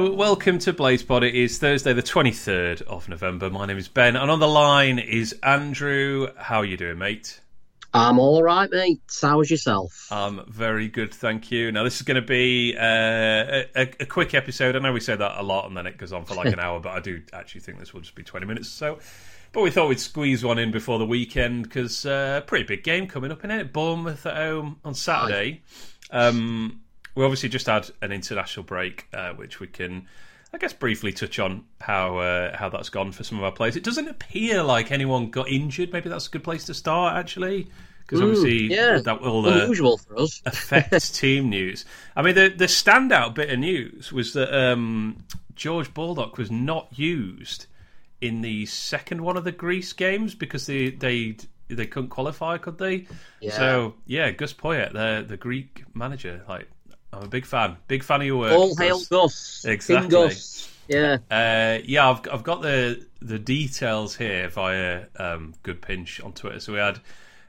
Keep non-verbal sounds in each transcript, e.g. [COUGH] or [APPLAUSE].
Hello, welcome to Blaze Pod. It is Thursday, the 23rd of November. My name is Ben, and on the line is Andrew. How are you doing, mate? I'm all right, mate. How's yourself? I'm very good, thank you. Now, this is going to be uh, a, a, quick episode. I know we say that a lot, and then it goes on for like an [LAUGHS] hour, but I do actually think this will just be 20 minutes or so. But we thought we'd squeeze one in before the weekend because uh, pretty big game coming up in it. Bournemouth at home on Saturday. Um, we obviously just had an international break, uh, which we can, I guess, briefly touch on how uh, how that's gone for some of our players. It doesn't appear like anyone got injured. Maybe that's a good place to start, actually, because obviously Mm, yeah. that will uh, Unusual for us. [LAUGHS] affect team news. I mean, the the standout bit of news was that um, George Baldock was not used in the second one of the Greece games because they they they couldn't qualify, could they? Yeah. So yeah, Gus Poyet, the the Greek manager, like I'm a big fan, big fan of your work. All hail Gus. Exactly. Gus. Yeah. Uh, yeah, I've I've got the the details here via um, Good Pinch on Twitter. So we had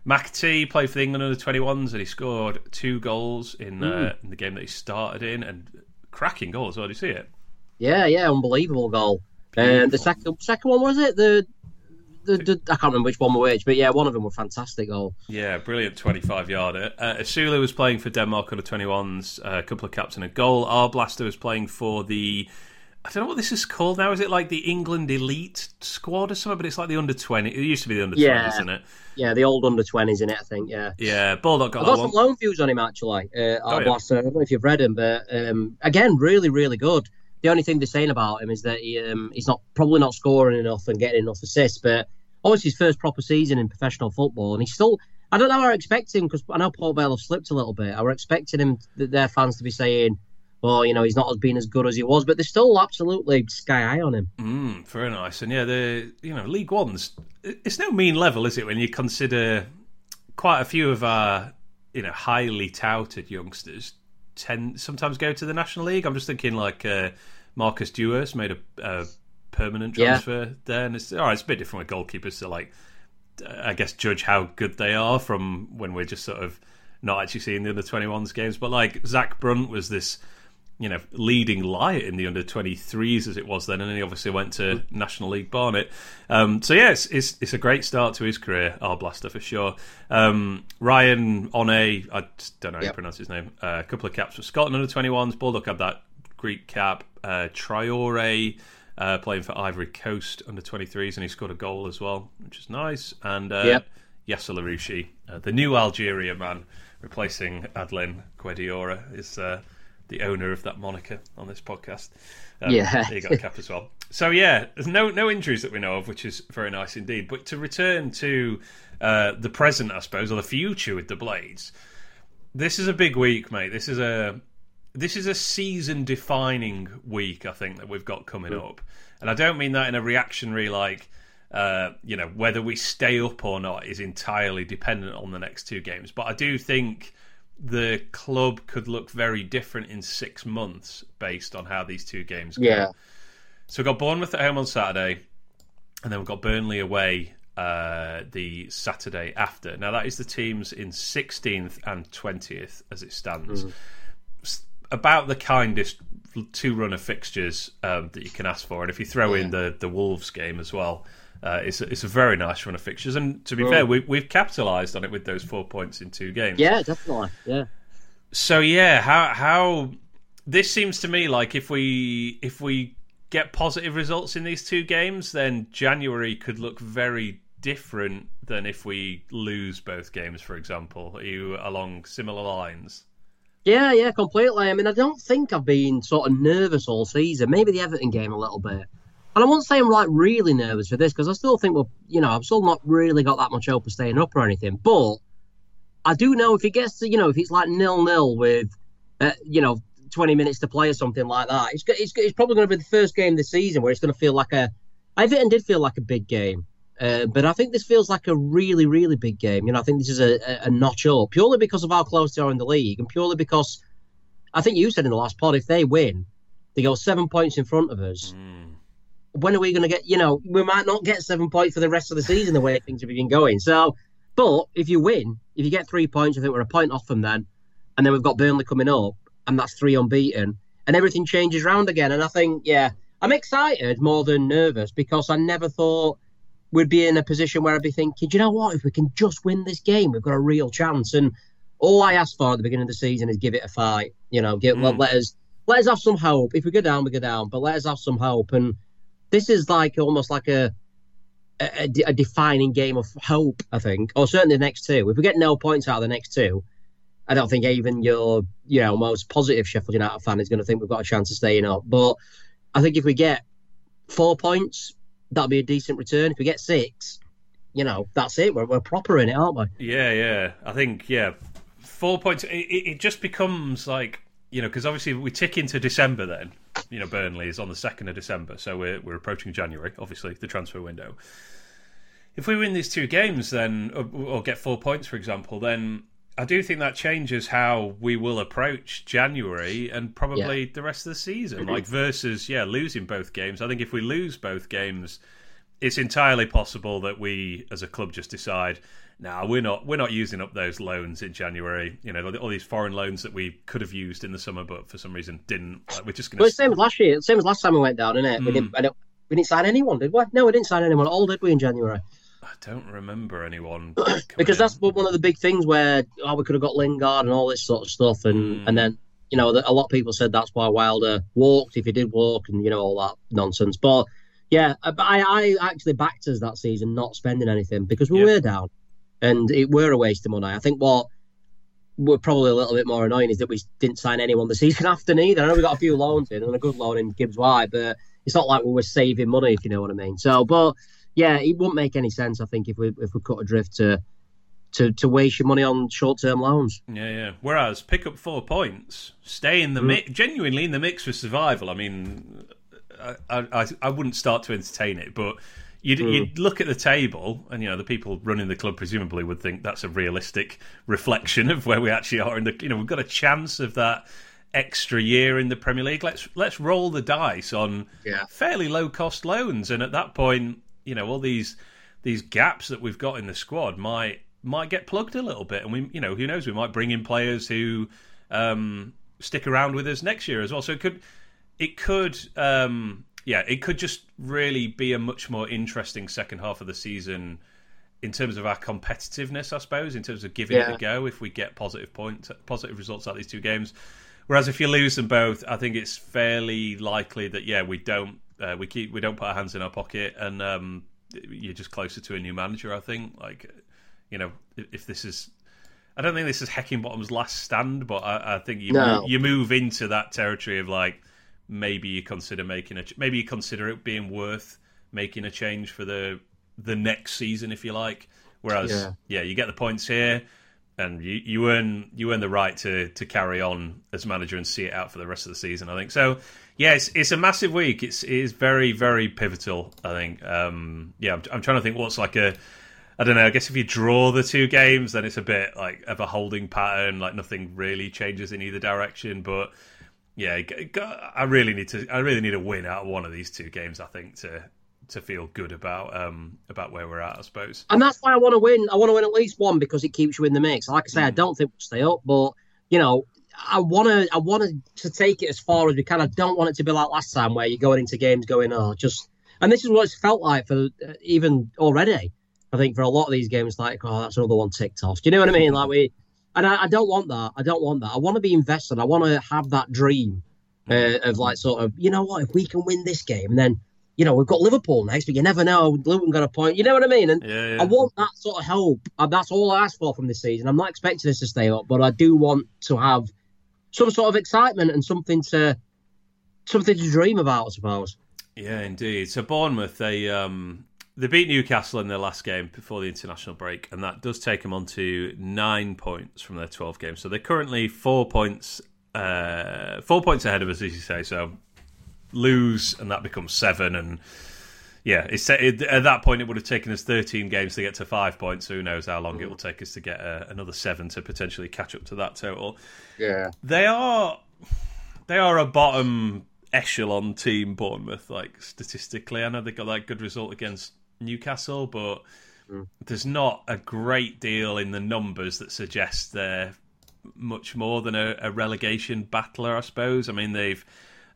McAtee play for the England under twenty ones, and he scored two goals in uh, in the game that he started in, and cracking goals. Well, did you see it? Yeah, yeah, unbelievable goal. And the second second one was it? The, the, the I can't remember which one were which, but yeah, one of them were fantastic goal. Yeah, brilliant 25 yarder. Uh, Osula was playing for Denmark under 21s, uh, a couple of caps and a goal. Arblaster was playing for the. I don't know what this is called now. Is it like the England elite squad or something? But it's like the under 20. It used to be the under 20s, Yeah. isn't it? Yeah, the old under twenties in it, I think. Yeah. Yeah, Bulldog got I got one. some loan views on him actually. Uh, Oh, yeah. I don't know if you've read him, but um, again, really, really good. The only thing they're saying about him is that he, um, he's not probably not scoring enough and getting enough assists. But obviously, his first proper season in professional football, and he's still. I don't know. I expect him because I know Port Vale have slipped a little bit. I were expecting him, th- their fans, to be saying, "Well, you know, he's not as been as good as he was," but they're still absolutely sky high on him. Mm, very nice. And yeah, the you know League One's it's no mean level, is it? When you consider quite a few of our you know highly touted youngsters tend sometimes go to the National League. I'm just thinking like uh, Marcus Dewhurst made a, a permanent Yeah. transfer there, and it's all right. It's a bit different with goalkeepers to like I guess judge how good they are from when we're just sort of not actually seeing the under 21s games. But like Zach Brunt was this you know, leading light in the under 23s as it was then, and then he obviously went to National League Barnet. Um, so, yeah, it's, it's, it's a great start to his career, Arblaster for sure. Um, Ryan One, I just don't know how you pronounce his name, uh, a couple of caps for Scotland under 21s. Baldock had that Greek cap. Uh, Traore uh, playing for Ivory Coast under 23s, and he scored a goal as well, which is nice. And uh, Yep. Yasser Larouci, uh, the new Algeria man, replacing Adlène Guedioura, is uh, the owner of that moniker on this podcast. Um, Yeah. he got a cap as well. So yeah, there's no no injuries that we know of, which is very nice indeed. But to return to uh, the present, I suppose, or the future with the Blades, this is a big week, mate. This is a this is a season defining week, I think, that we've got coming up. And I don't mean that in a reactionary like uh, you know, whether we stay up or not is entirely dependent on the next two games. But I do think the club could look very different in six months based on how these two games go. Yeah. So we've got Bournemouth at home on Saturday, and then we've got Burnley away uh, the Saturday after. Now that is the teams in 16th and 20th as it stands. S- About the kindest two runner fixtures um, that you can ask for, and if you throw in the the Wolves game as well. Uh, it's, a, it's a very nice run of fixtures, and to be fair, we, we've capitalised on it with those four points in two games. Yeah, definitely. Yeah. So yeah, how how this seems to me like if we if we get positive results in these two games, then January could look very different than if we lose both games, for example. Are you along similar lines? Yeah, yeah, completely. I mean, I don't think I've been sort of nervous all season. Maybe the Everton game a little bit. And I won't say I'm like really nervous for this because I still think we're, you know, I've still not really got that much hope of staying up or anything. But I do know if it gets to, you know, if it's like nil nil with, uh, you know, 20 minutes to play or something like that, it's, it's, it's probably going to be the first game this season where it's going to feel like a. Everton did feel like a big game. Uh, but I think this feels like a really, really big game. You know, I think this is a, a, notch up purely because of how close they are in the league and purely because I think you said in the last pod, if they win, they go seven points in front of us. When are we going to get? You know, we might not get seven points for the rest of the season the way things have been going. So, but if you win, if you get three points, I think we're a point off them then, and then we've got Burnley coming up, and that's three unbeaten. And everything changes round again. And I think, yeah, I'm excited more than nervous because I never thought we'd be in a position where I'd be thinking, do you know what? If we can just win this game, we've got a real chance. And all I asked for at the beginning of the season is give it a fight. You know, get, mm. let, let us let us have some hope. If we go down, we go down, but let us have some hope. And this is like almost like a a, a, defining game of hope, I think, or certainly the next two. If we get no points out of the next two, I don't think even your you know most positive Sheffield United fan is going to think we've got a chance of staying up. But I think if we get four points, that'll be a decent return. If we get six, you know, that's it. We're, we're proper in it, aren't we? Yeah, yeah. I think yeah, four points. It, it just becomes like you know because obviously we tick into December then. You know, Burnley is on the second of December, so we're we're approaching January. Obviously, the transfer window. If we win these two games, then or, or get four points, for example, then I do think that changes how we will approach January and probably yeah. the rest of the season. Mm-hmm. Like versus, yeah, losing both games. I think if we lose both games, it's entirely possible that we, as a club, just decide, now we're not we're not using up those loans in January. You know, all these foreign loans that we could have used in the summer, but for some reason didn't. Like, we're just going to. Well, same as last year. Same as last time we went down, isn't it? Mm. We, didn't, we didn't sign anyone, did we? No, we didn't sign anyone at all, did we, in January? I don't remember anyone [CLEARS THROAT] because that's in. one of the big things where oh we could have got Lingard and all this sort of stuff, and mm. and then you know a lot of people said that's why Wilder walked if he did walk, and you know all that nonsense. But yeah, uh, I I actually backed us that season not spending anything because we yep. were down, and it were a waste of money. I think what we're probably a little bit more annoying is that we didn't sign anyone the [LAUGHS] season after neither. I know we got a few loans in and a good loan in Gibbs White, but it's not like we were saving money if you know what I mean. So, but yeah, it wouldn't make any sense. I think if we if we cut a drift to to to waste your money on short term loans. Yeah, yeah. Whereas pick up four points, stay in the mm. mix, genuinely in the mix for survival. I mean, I, I I wouldn't start to entertain it, but. You'd, mm. you'd, look at the table, and you know the people running the club presumably would think that's a realistic reflection of where we actually are in the. You know, we've got a chance of that extra year in the Premier League. Let's let's roll the dice on yeah. fairly low cost loans, and at that point, you know all these these gaps that we've got in the squad might might get plugged a little bit, and we you know who knows we might bring in players who um, stick around with us next year as well. So it could it could um, yeah it could just really be a much more interesting second half of the season in terms of our competitiveness, I suppose, in terms of giving yeah. it a go if we get positive points, positive results out of these two games. Whereas if you lose them both, I think it's fairly likely that yeah we don't uh, we keep we don't put our hands in our pocket, and um, you're just closer to a new manager. I think. Like, you know, if, this is, I don't think this is Heckingbottom's last stand, but I, I think you no. move, you move into that territory of like maybe you consider making a maybe you consider it being worth making a change for the the next season if you like. Whereas, yeah, yeah you get the points here and you, you earn you earn the right to to carry on as manager and see it out for the rest of the season. I think so. Yeah, it's, it's a massive week. It's it is very very pivotal. I think. Um, yeah, I'm, I'm trying to think what's like a. I don't know. I guess if you draw the two games, then it's a bit like of a holding pattern. Like nothing really changes in either direction. But yeah, I really need to. I really need a win out of one of these two games. I think to to feel good about um about where we're at, I suppose. And that's why I want to win. I want to win at least one because it keeps you in the mix. Like I say, mm. I don't think we'll stay up, but you know, I want to I want to take it as far as we can. I don't want it to be like last time where you're going into games going, oh, just. And this is what it's felt like for uh, even already. I think for a lot of these games, like, oh, that's another one ticked off. Do you know what I mean? Like we, and I, I don't want that. I don't want that. I want to be invested. I want to have that dream uh, of like sort of, you know what, if we can win this game, and then you know, we've got Liverpool next, but you never know. Luton got a point. You know what I mean? And yeah, yeah. I want that sort of hope. And that's all I ask for from this season. I'm not expecting us to stay up, but I do want to have some sort of excitement and something to something to dream about, I suppose. Yeah, indeed. So Bournemouth, they um, they beat Newcastle in their last game before the international break, and that does take them on to nine points from their twelve games. So they're currently four points, uh, four points ahead of us, as you say. So lose, and that becomes seven. And yeah, it's, it, at that point, it would have taken us 13 games to get to five points. So who knows how long it will take us to get uh, another seven to potentially catch up to that total. Yeah, they are they are a bottom echelon team, Bournemouth. Like statistically, I know they got that good result against Newcastle, but mm. there's not a great deal in the numbers that suggest they're much more than a, a relegation battler, I suppose. I mean, they've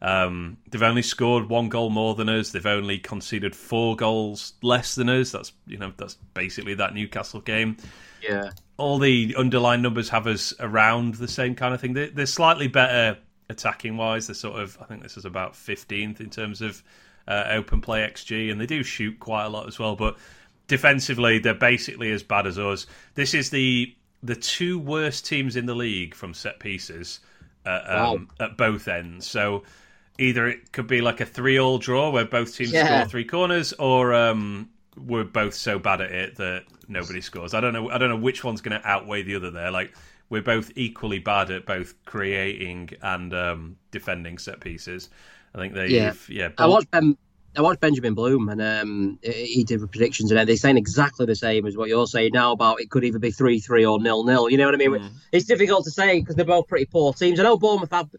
um, they've only scored one goal more than us. They've only conceded four goals less than us. That's you know that's basically that Newcastle game. Yeah. All the underlying numbers have us around the same kind of thing. They, they're slightly better attacking wise. They're sort of I think this is about fifteenth in terms of uh, open play xG, and they do shoot quite a lot as well. But defensively, they're basically as bad as us. This is the the two worst teams in the league from set pieces uh, um, wow. at both ends. So either it could be like a three-all draw where both teams yeah. score three corners, or um, we're both so bad at it that nobody scores. I don't know. I don't know which one's going to outweigh the other there. Like we're both equally bad at both creating and um, defending set pieces. I think they, yeah. yeah I watched Ben. I watched Benjamin Bloom, and um, he did predictions, and they're saying exactly the same as what you're saying now about it could either be three three or nil nil. You know what I mean? Mm. It's difficult to say because they're both pretty poor teams. I know Bournemouth have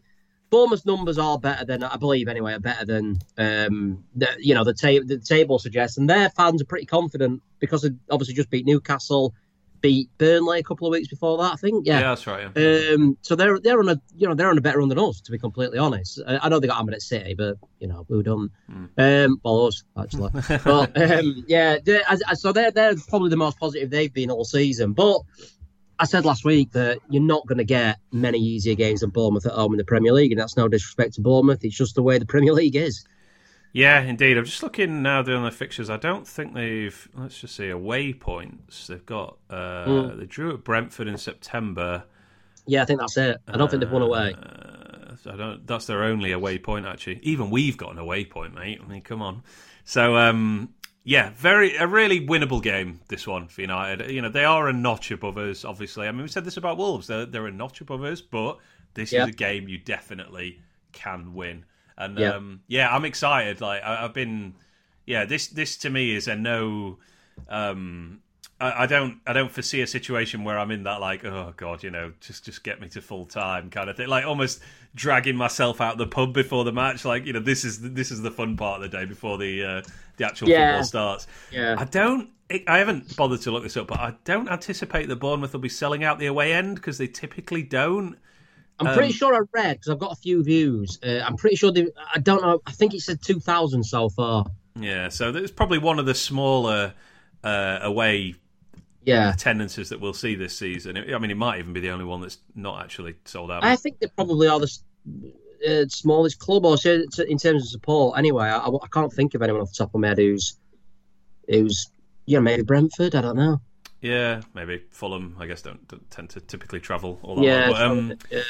Bournemouth's numbers are better than I believe anyway, are better than um, the, you know the, ta- the table suggests, and their fans are pretty confident because they obviously just beat Newcastle, beat Burnley a couple of weeks before that, I think. Yeah, yeah that's right. Yeah. Um, so they're they're on a you know they're on a better run than us, to be completely honest. I, I know they got hammered at City, but you know who done? Mm. Um, well, us actually. [LAUGHS] but um, yeah, they're, so they're they're probably the most positive they've been all season, but. I said last week that you're not going to get many easier games than Bournemouth at home in the Premier League, and that's no disrespect to Bournemouth. It's just the way the Premier League is. Yeah, indeed. I'm just looking now doing the fixtures. I don't think they've. Let's just see away points. They've got. Uh, mm. They drew at Brentford in September. Yeah, I think that's it. I don't uh, think they've won away. Uh, I don't. That's their only away point actually. Even we've got an away point, mate. I mean, come on. So um, yeah, very a really winnable game. This one for United. You know they are a notch above us. Obviously, I mean we said this about Wolves. They're, they're a notch above us, but this yep. is a game you definitely can win. And yep. um, yeah, I'm excited. Like I, have been, yeah. This this to me is a no. Um, I, I, don't I don't foresee a situation where I'm in that like oh god you know just just get me to full time kind of thing like almost dragging myself out the pub before the match like you know this is this is the fun part of the day before the uh, the actual yeah. football starts. Yeah, I don't. I haven't bothered to look this up, but I don't anticipate that Bournemouth will be selling out the away end because they typically don't. I'm um, pretty sure I read because I've got a few views. Uh, I'm pretty sure they. I don't know. I think it said 2,000 so far. Yeah, so it's probably one of the smaller uh, away yeah attendances that we'll see this season. I mean, it might even be the only one that's not actually sold out. I think they probably are the uh, smallest club, or in terms of support. Anyway, I, I, can't think of anyone off the top of my head who's who's yeah maybe Brentford. I don't know. Yeah, maybe Fulham. I guess don't, don't tend to typically travel all that. Yeah, but, um, yeah.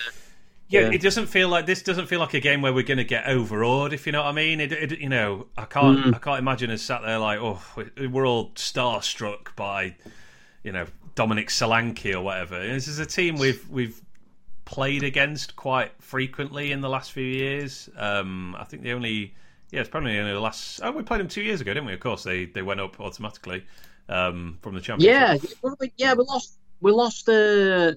Yeah, yeah, it doesn't feel like this doesn't feel like a game where we're going to get overawed, if you know what I mean. It, it you know, I can't, mm. I can't imagine us sat there like, oh, we're all starstruck by, you know, Dominic Solanke or whatever. This is a team we've we've played against quite frequently in the last few years. Um, I think the only yeah, it's probably only the last. Oh, we played them two years ago, didn't we? Of course, they they went up automatically um, from the championship. Yeah, yeah, we lost. We lost uh,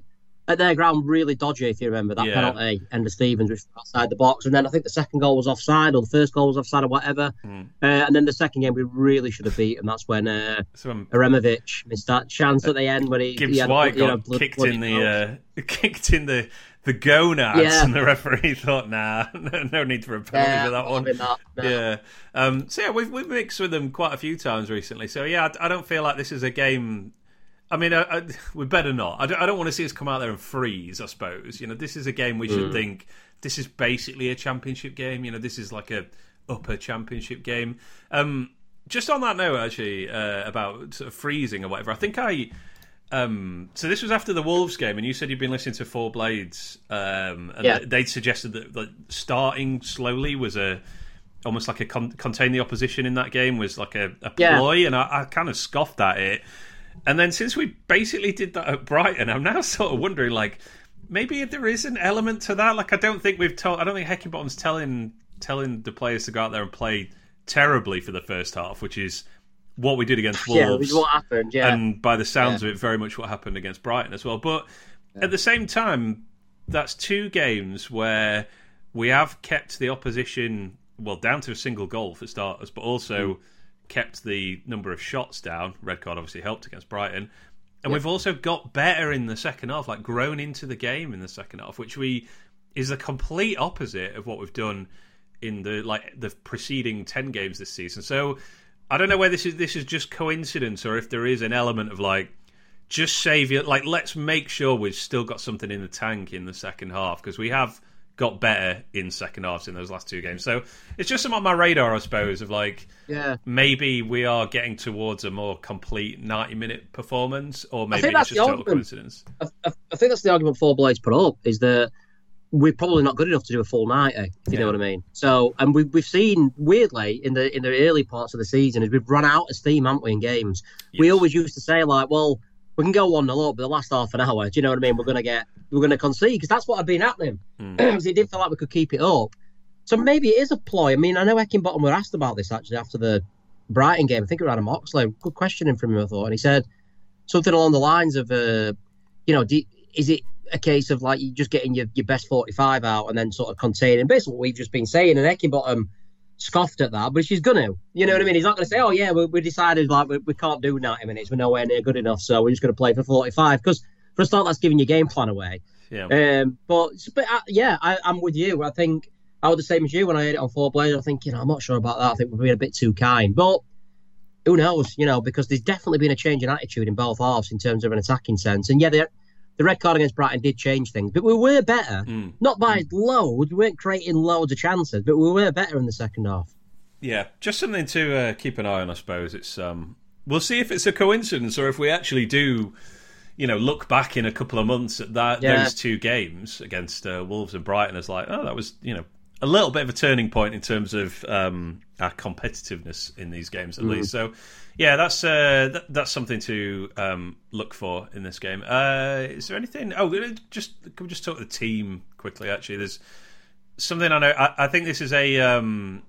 at their ground really dodgy, if you remember that yeah. penalty, Enda Stevens, which was outside the box, and then I think the second goal was offside, or the first goal was offside, or whatever. Mm. Uh, and then the second game we really should have beaten. That's when uh, Aremovic missed that chance at the end when he Gibbs he had, White you know, got kicked in the uh, kicked in the the gonads, yeah. and the referee [LAUGHS] thought, nah, [LAUGHS] no, need for a penalty yeah, for that one. That, no. Yeah. Um, so yeah, we've we've mixed with them quite a few times recently. So yeah, I, I don't feel like this is a game I mean, I, I, [LAUGHS] we better not. I don't, I don't, want to see us come out there and freeze. I suppose you know this is a game we should mm. think this is basically a championship game. You know, this is like a upper championship game. Um, just on that note, actually, uh, about sort of freezing or whatever. I think I. Um, so this was after the Wolves game, and you said you'd been listening to Four Blades, um, and yeah. they'd suggested that, that, starting slowly was a almost like a con- contain the opposition in that game was like a, a ploy, yeah. and I, I kind of scoffed at it. And then since we basically did that at Brighton, I'm now [LAUGHS] sort of wondering like maybe there is an element to that. Like I don't think we've told I don't think Heckingbottom's telling telling the players to go out there and play terribly for the first half, which is what we did against Wolves. Yeah, what happened, yeah. And by the sounds yeah. of it, very much what happened against Brighton as well. But yeah. at the same time, that's two games where we have kept the opposition well down to a single goal for starters, but also mm kept the number of shots down. Red card obviously helped against Brighton, and we've also got better in the second half, like grown into the game in the second half, which we is the complete opposite of what we've done in the like the preceding ten games this season. So I don't know whether this is this is just coincidence or if there is an element of like just save you like let's make sure we've still got something in the tank in the second half because we have got better in second halves in those last two games. So it's just some on my radar, I suppose, of like Yeah. maybe we are getting towards a more complete ninety minute performance, or maybe it's that's just total argument. coincidence. I, I, I think that's the argument Four Blades put up is that we're probably not good enough to do a full ninety, if you Yeah. know what I mean. So, and we, we've seen weirdly in the in the early parts of the season, is we've run out of steam, haven't we, in games? We always used to say like, well, we can go one 0 up, but the last half an hour, do you know what I mean? We're gonna get we're gonna concede because that's what had been happening. [CLEARS THROAT] Because it didn't feel like we could keep it up. So maybe it is a ploy. I mean, I know Heckingbottom were asked about this actually after the Brighton game. I think it was Adam Oxley. Good questioning from him, I thought, and he said something along the lines of, uh, you know, do, is it a case of like you just getting your, your best 45 out and then sort of containing basically what we've just been saying and Heckingbottom scoffed at that but she's gonna you know what I mean he's not gonna say oh yeah we, we decided like we, we can't do 90 minutes we're nowhere near good enough so we're just gonna play for 45 because for a start that's giving your game plan away Yeah, um, but, but uh, yeah, I, I'm with you. I think I was the same as you when I heard it on Four Blades. I think, you know, I'm not sure about that. I think we're being a bit too kind. But who knows, you know, because there's definitely been a change in attitude in both halves in terms of an attacking sense. And yeah, the, the red card against Brighton did change things, but we were better. Mm. Not by loads. We weren't creating loads of chances, but we were better in the second half. yeah, just something to uh, keep an eye on. I suppose it's um, we'll see if it's a coincidence or if we actually do. You know, look back in a couple of months at that Yeah. those two games against uh, Wolves and Brighton as like, oh, that was you know a little bit of a turning point in terms of um, our competitiveness in these games at least. So, yeah, that's uh, that, that's something to um, look for in this game. Uh, is there anything? Oh, just can we just talk the team quickly? Actually, there's something I know. I, I think this is a um,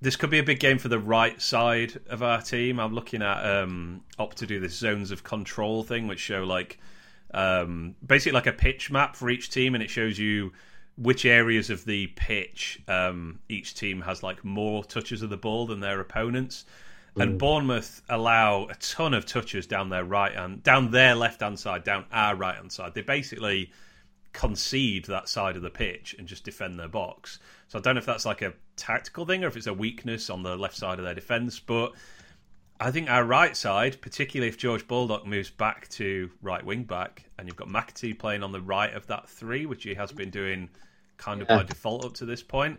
this could be a big game for the right side of our team. I'm looking at um, opt to do this zones of control thing, which show like um, basically like a pitch map for each team, and it shows you which areas of the pitch um, each team has like more touches of the ball than their opponents. And Bournemouth allow a ton of touches down their right hand, down their left hand side, down our right hand side. They basically concede that side of the pitch and just defend their box. So I don't know if that's like a tactical thing or if it's a weakness on the left side of their defence. But I think our right side, particularly if George Baldock moves back to right wing back, and you've got McAtee playing on the right of that three, which he has been doing kind of Yeah. by default up to this point.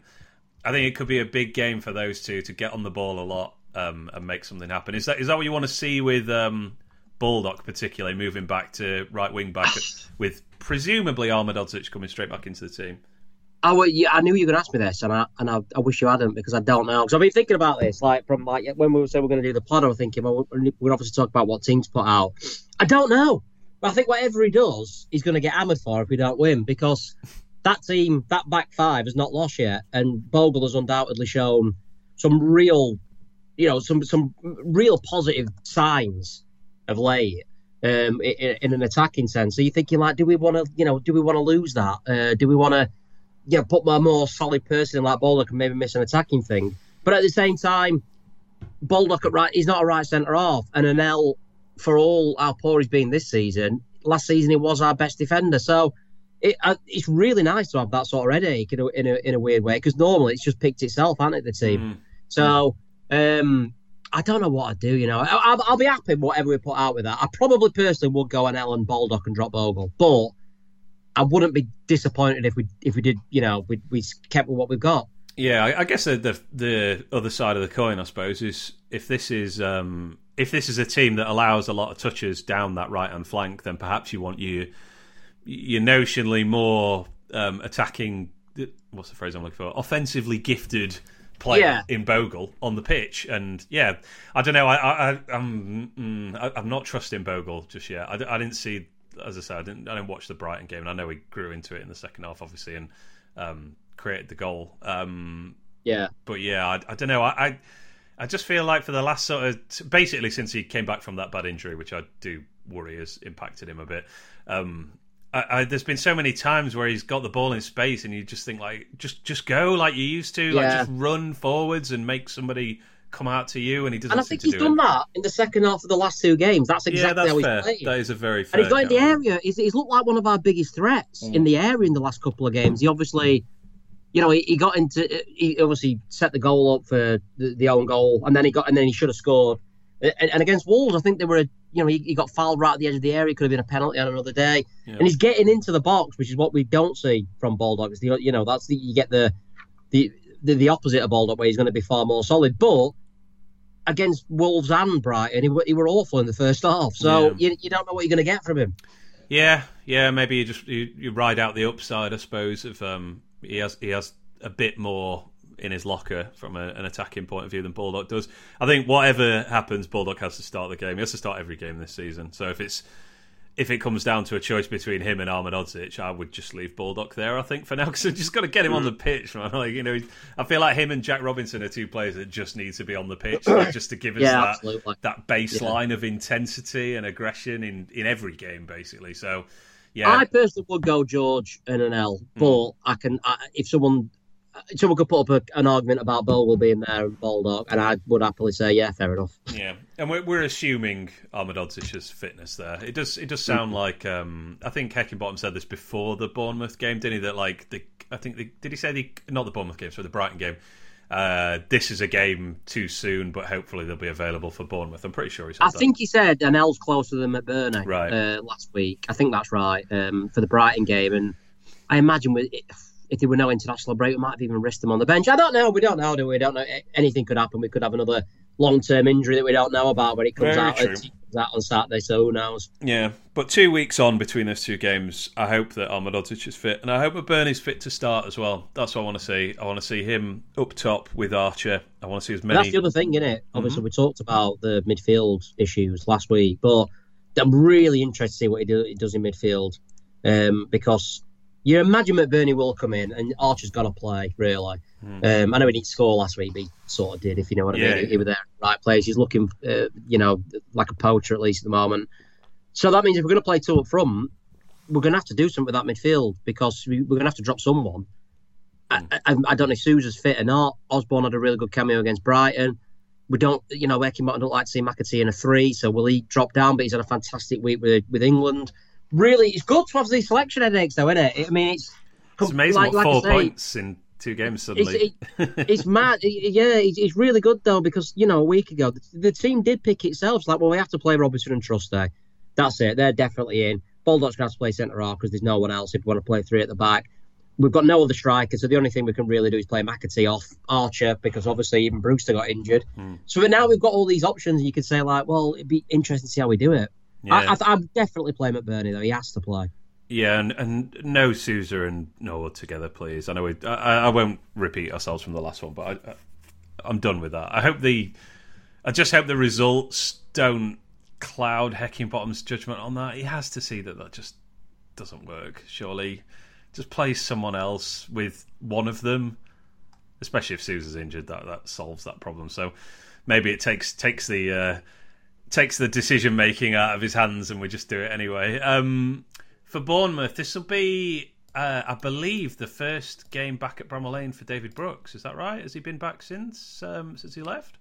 I think it could be a big game for those two to get on the ball a lot um, and make something happen. Is that is that what you want to see with um, Baldock, particularly moving back to right wing back [SIGHS] with presumably Ahmedhodzic coming straight back into the team? I, I knew you were going to ask me this, and I and I, I wish you hadn't because I don't know. Because I've been thinking about this, like from like when we said we're going to do the pod, I was thinking, well, we're we're obviously talk about what teams put out. I don't know, but I think whatever he does, he's going to get hammered for if we don't win because that team, that back five, has not lost yet, and Bogle has undoubtedly shown some real, you know, some some real positive signs of late. Um, in, in an attacking sense, so you're thinking like, do we want to, you know, do we want to lose that? Uh, do we want to, yeah, put my more solid person in like Baldock and maybe miss an attacking thing. But at the same time, Baldock at right, he's not a right centre half, and Anel, for all how poor he's been this season, last season he was our best defender. So it, uh, it's really nice to have that sort of headache in a, in a, in a weird way because normally it's just picked itself, hasn't it, the team? Mm. So um, I don't know what I'd do. You know, I, I'll, I'll be happy with whatever we put out with that. I probably personally would go on Anel Baldock and drop Bogle, but I wouldn't be disappointed if we if we did. You know, we we kept with what we've got. Yeah, I, I guess the, the the other side of the coin, I suppose, is if this is um, if this is a team that allows a lot of touches down that right hand flank, then perhaps you want you you're notionally more um, attacking. What's the phrase I'm looking for? Offensively gifted player Yeah. in Bogle on the pitch, and yeah, I don't know. I, I, I I'm mm, I'm not trusting Bogle just yet. I, I didn't see, as I said, I didn't I didn't watch the Brighton game, and I know he grew into it in the second half, obviously, and um, created the goal. Um, Yeah, but yeah, I, I don't know. I, I I just feel like for the last sort of basically since he came back from that bad injury, which I do worry has impacted him a bit. Um, I, I, there's been so many times where he's got the ball in space, and you just think like, just just go like you used to, like just run forwards and make somebody come out to you, and he doesn't. And I think he's done it. that in the second half of the last two games. That's exactly yeah, that's how he's fair. played. That is a very fair. And he's got in the area. He's, he's looked like one of our biggest threats mm. in the area in the last couple of games. He obviously, you know, he, he got into. He obviously set the goal up for the, the own goal, and then he got and then he should have scored. And, and against Wolves, I think they were. a, You know, he, he, got fouled right at the edge of the area. It could have been a penalty on another day. Yeah. And he's getting into the box, which is what we don't see from Baldock. The, you know, that's the you get the the the, the opposite of Baldock, where he's going to be far more solid. But against Wolves and Brighton, he, he were awful in the first half. So yeah. you, you don't know what you're going to get from him. Yeah, yeah. Maybe you just you, you ride out the upside, I suppose. Of um, he has he has a bit more in his locker from a, an attacking point of view than Baldock does. I think whatever happens, Baldock has to start the game. He has to start every game this season. So if it's if it comes down to a choice between him and Ahmedhodzic, I would just leave Baldock there. I think for now because I've just got to get him on the pitch, man. [LAUGHS] Like you know, I feel like him and Jack Robinson are two players that just need to be on the pitch, [COUGHS] like, just to give us yeah, that absolutely. that baseline yeah. of intensity and aggression in in every game, basically. So. Yeah. I personally would go George and Anel, but mm. I can I, if someone someone could put up a, an argument about Bogle being there and Baldock, and I would happily say, yeah, fair enough. Yeah, and we're, we're assuming Ahmedhodzic's fitness there. It does it does sound mm-hmm. like um, I think Heckingbottom said this before the Bournemouth game, didn't he? That like the I think the, did he say the not the Bournemouth game, so the Brighton game. Uh, this is a game too soon, but hopefully they'll be available for Bournemouth. I'm pretty sure he said I that. think he said Anel's closer than McBurnie right. uh, last week. I think that's right um, for the Brighton game, and I imagine with. It, if there were no international break, we might have even risked them on the bench. I don't know. We don't know, do we? we don't know. Anything could happen. We could have another long term injury that we don't know about when it comes Very out, it comes out on Saturday. So who knows? Yeah, but two weeks on between those two games, I hope that Ahmedhodzic is fit, and I hope that Burney's fit to start as well. That's what I want to see. I want to see him up top with Archer. I want to see as many. That's the other thing, isn't it? Obviously, mm-hmm. we talked about the midfield issues last week, but I'm really interested to see what he, do, he does in midfield um, because you imagine McBurnie will come in and Archer's got to play, really. Mm. Um, I know he didn't score last week, but he sort of did, if you know what I yeah, mean. He, he was there in the right place. He's looking, uh, you know, like a poacher at least at the moment. So that means if we're going to play two up front, we're going to have to do something with that midfield because we, are going to have to drop someone. Mm. I, I, I, don't know if Souza's fit or not. Osborne had a really good cameo against Brighton. We don't, you know, Ekin don't like to see McAtee in a three, so will he drop down? But he's had a fantastic week with with England really, it's good to have these selection headaches, though, isn't it? I mean, it's it's amazing like, what four say, points in two games suddenly. It's, it, [LAUGHS] it's mad. yeah, it's, it's, really good though because you know a week ago the, the, team did pick itself. It's like, well, we have to play Robinson and Trusty. That's it. They're definitely in. Baldock's to have to play centre half because there's no one else if we want to play three at the back. We've got no other strikers, so the only thing we can really do is play McAtee off Archer because obviously even Brewster got injured. Mm. So now we've got all these options, and you could say like, well, it'd be interesting to see how we do it. Yeah. I, would definitely play McBurnie though. He has to play. Yeah, and, and no Souza and Noah together, please. I know we, I, I won't repeat ourselves from the last one, but I, I, am done with that. I hope the, I just hope the results don't cloud Heckingbottom's judgment on that. He has to see that that just doesn't work. Surely, just play someone else with one of them, especially if Souza's injured. That that solves that problem. So maybe it takes takes the. Uh, takes the decision making out of his hands, and we just do it anyway. Um, for Bournemouth, this will be, uh, I believe, the first game back at Bramall Lane for David Brooks. Is that right? Has he been back since um, since he left?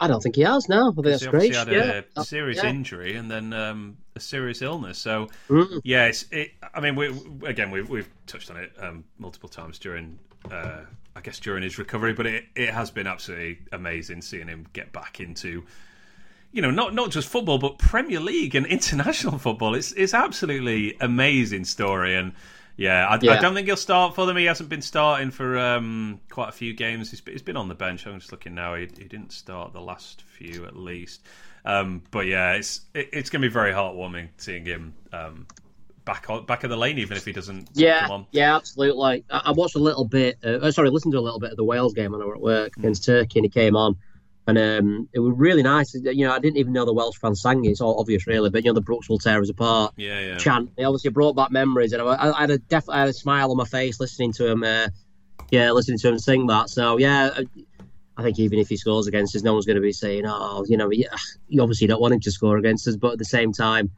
I don't think he has now. I think that's great. He had yeah. a serious yeah. injury and then um, a serious illness. So mm. yeah, it's, it, I mean, we, again, we've, we've touched on it um, multiple times during, uh, I guess, during his recovery. But it, it has been absolutely amazing seeing him get back into you know, not not just football, but Premier League and [LAUGHS] international football. It's it's absolutely amazing story, and yeah, I, yeah. I don't think he'll start for them. He hasn't been starting for um, quite a few games. He's, he's been on the bench. I'm just looking now. He, he didn't start the last few at least. Um, but yeah, it's it, it's going to be very heartwarming seeing him um, back on, back of the lane, even if he doesn't. Yeah, yeah, absolutely. I, I watched a little bit. Uh, sorry, listened to a little bit of the Wales game when I was at work against Turkey, and he came on. And um, it was really nice. You know, I didn't even know the Welsh fans sang it. It's all obvious, really. But you know, the Brooks will tear us apart. Yeah, yeah. Chant. It obviously brought back memories, and I, I had a def- I had a smile on my face listening to him. Uh, yeah, listening to him sing that. So yeah, I think even if he scores against us, no one's going to be saying, "Oh, you know, you obviously don't want him to score against us." But at the same time,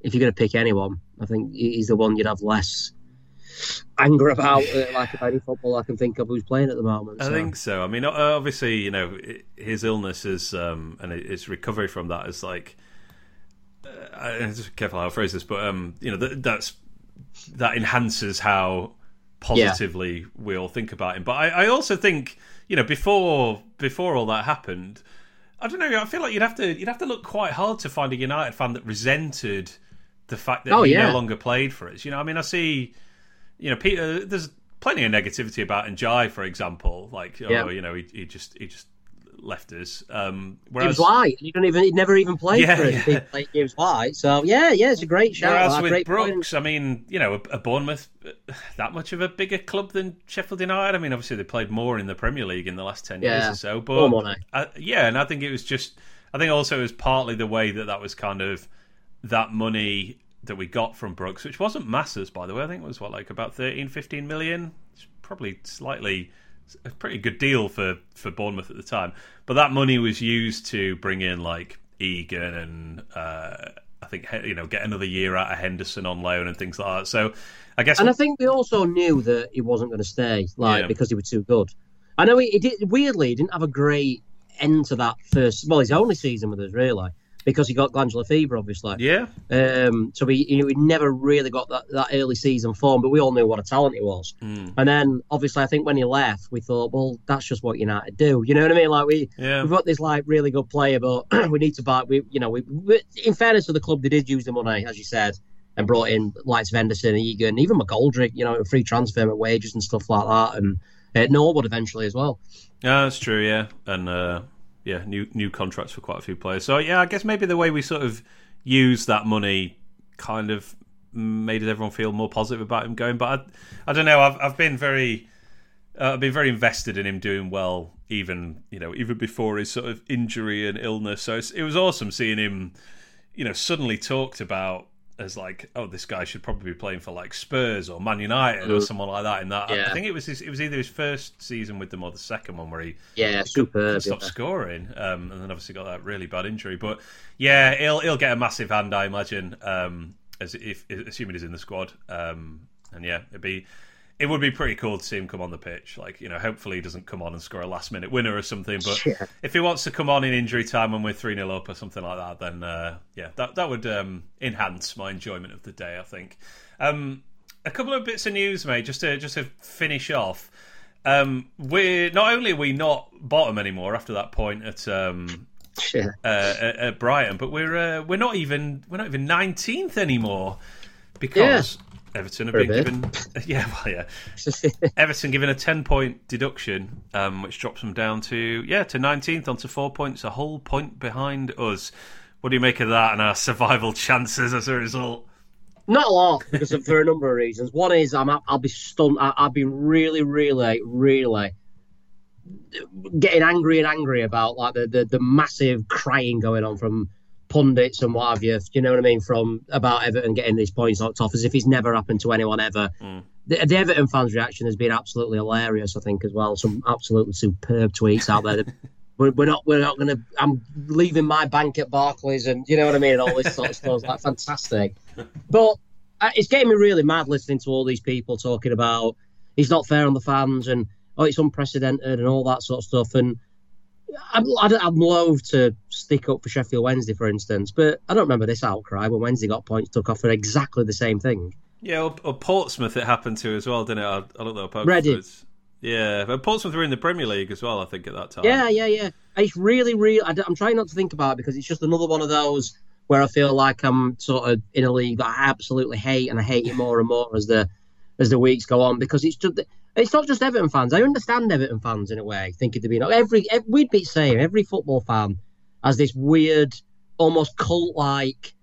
if you're going to pick anyone, I think he's the one you'd have less anger about uh, like any football I can think of who's playing at the moment. I think so. I mean, obviously, you know, his illness is um, and his recovery from that is like. Uh, I'm just careful how I phrase this, but um, you know, that, that's that enhances how positively yeah. we all think about him. But I, I also think, you know, before before all that happened, I don't know. I feel like you'd have to you'd have to look quite hard to find a United fan that resented the fact that oh, he yeah. no longer played for us. You know, I mean, I see, you know, Peter. There's plenty of negativity about Ndiaye, for example. Like, oh, yeah. you know, he, he just he just left us. Um, whereas, White, you don't even he never even played yeah, for us. Yeah. He played White, so yeah, yeah, it's a great shout. Whereas with great Brooks, point. I mean, you know, a, a, Bournemouth [SIGHS] that much of a bigger club than Sheffield United. I mean, obviously they played more in the Premier League in the last ten yeah. years or so, but uh, yeah, and I think it was just, I think also it was partly the way that that was kind of that money that we got from Brooks, which wasn't masses, by the way. I think it was what like about 13, 15 million. It's probably slightly a pretty good deal for for Bournemouth at the time. But that money was used to bring in like Egan and uh, I think you know get another year out of Henderson on loan and things like that. So I guess, and I think we also knew that he wasn't going to stay, like yeah. because he was too good. I know he, he did weirdly he didn't have a great end to that first. Well, his only season with us really because he got glandular fever, obviously. Yeah. Um, so he, he never really got that, that early season form, but we all knew what a talent he was. Mm. And then, obviously, I think when he left, we thought, well, that's just what United do. You know what I mean? Like we yeah. we've got this like really good player, but [CLEARS THROAT] we need to buy. We you know we, we, in fairness to the club, they did use the money, as you said. And brought in lights of Henderson, Egan, even McGoldrick, you know, free transfer at wages and stuff like that, and uh, Norwood eventually as well. Yeah, that's true. Yeah, and uh, yeah, new new contracts for quite a few players. So yeah, I guess maybe the way we sort of use that money kind of made everyone feel more positive about him going. But I, I don't know. I've I've been very uh, I've been very invested in him doing well, even you know even before his sort of injury and illness. So it was awesome seeing him, you know, suddenly talked about as like, oh, this guy should probably be playing for like Spurs or Man United or mm. someone like that. In that, yeah. I think it was his, it was either his first season with them or the second one where he yeah super stopped yeah. scoring, um, and then obviously got that really bad injury. But yeah, he'll he'll get a massive hand, I imagine, um, as if assuming he's in the squad. Um, and yeah, it'd be it would be pretty cool to see him come on the pitch. Like, you know, hopefully he doesn't come on and score a last minute winner or something. But yeah. if he wants to come on in injury time when we're 3 0 up or something like that, then uh, yeah, that, that would um, enhance my enjoyment of the day, I think. Um, a couple of bits of news, mate, just to, just to finish off. Um, we're not only are we not bottom anymore after that point at um, uh, at, at, Brighton, but we're uh, we're not even we're not even nineteenth anymore because Everton have been given, [LAUGHS] yeah, well, yeah. [LAUGHS] Everton given a ten point deduction, um, which drops them down to yeah to nineteenth, onto four points, a whole point behind us. What do you make of that and our survival [LAUGHS] chances as a result? Not a lot, because of, for a number of reasons. One is I'm I'll be stunned. I, I've been really, really, really getting angry and angry about like the, the, the massive crying going on from pundits and what have you, you know what I mean, from about Everton getting these points knocked off as if it's never happened to anyone ever. Mm. The, the, Everton fans' reaction has been absolutely hilarious, I think, as well. Some absolutely superb tweets out there. [LAUGHS] we're, we're, not, we're not going to. I'm leaving my bank at Barclays, and you know what I mean, all this sort of stuff. Like fantastic, but uh, it's getting me really mad listening to all these people talking about he's not fair on the fans and oh, it's unprecedented and all that sort of stuff, and I'd, I'd, love to stick up for Sheffield Wednesday, for instance, but I don't remember this outcry when Wednesday got points took off for exactly the same thing. Yeah, or, or Portsmouth it happened to as well, didn't it? I, I looked that up. Reading. Yeah, but Portsmouth were in the Premier League as well, I think, at that time. Yeah, yeah, yeah. It's really, really. I'm trying not to think about it because it's just another one of those where I feel like I'm sort of in a league that I absolutely hate, and I hate it more and more as the as the weeks go on because it's just it's not just Everton fans. I understand Everton fans in a way, thinking to be not every, every we'd be saying every football fan has this weird, almost cult-like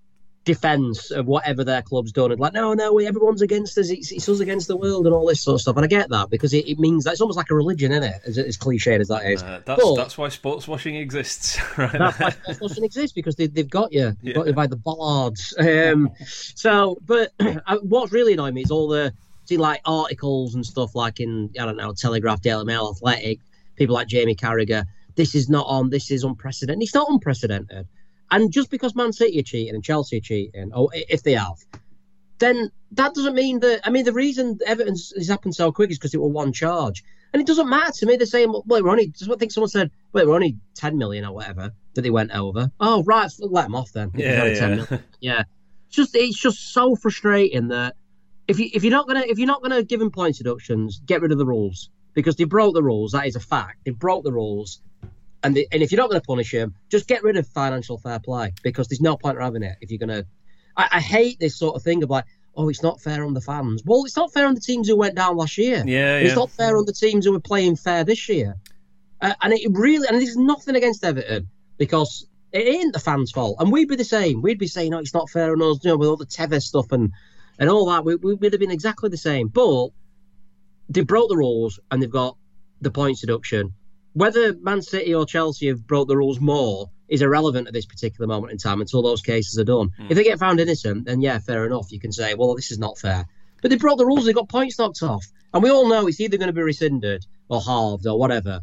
defense of whatever their club's done. And like, no, no, everyone's against us. It's, it's, us against the world and all this sort of stuff. And I get that because it, it means that it's almost like a religion, isn't it? As, as cliched as that is. Uh, that's, but, that's why sports washing exists. [LAUGHS] Right that's why sports washing exists because they, have got you. They've yeah. got you by the bollards. Um, so, but [CLEARS THROAT] what's really annoying me is all the see like articles and stuff like in I don't know Telegraph, Daily Mail, Athletic, people like Jamie Carragher. This is not on. This is unprecedented. It's not unprecedented. And just because Man City are cheating and Chelsea are cheating, or if they have, then that doesn't mean that. I mean, the reason Everton's has happened so quick is because it was one charge, and it doesn't matter to me. They're saying, well, we're only. I think someone said, "Wait, we're only ten million or whatever that they went over. Oh, right, let them off then. Yeah, yeah. yeah. It's just it's just so frustrating that if you if you're not gonna if you're not gonna give them points deductions, get rid of the rules because they broke the rules. That is a fact. They broke the rules. And, they, and if you're not going to punish him, just get rid of financial fair play because there's no point in having it if you're going to. I, hate this sort of thing of like, oh, it's not fair on the fans. Well, it's not fair on the teams who went down last year. Yeah, It's not fair on the teams who are playing fair this year. Uh, and it really, and there's nothing against Everton because it ain't the fans' fault. And we'd be the same. We'd be saying, oh, it's not fair on us, you know, with all the Tevez stuff and, and all that. We, we would have been exactly the same. But they broke the rules and they've got the points deduction. Whether Man City or Chelsea have broke the rules more is irrelevant at this particular moment in time until those cases are done. Mm. If they get found innocent, then yeah, fair enough. You can say, well, this is not fair. But they broke the rules, they got points knocked off. And we all know it's either going to be rescinded or halved or whatever.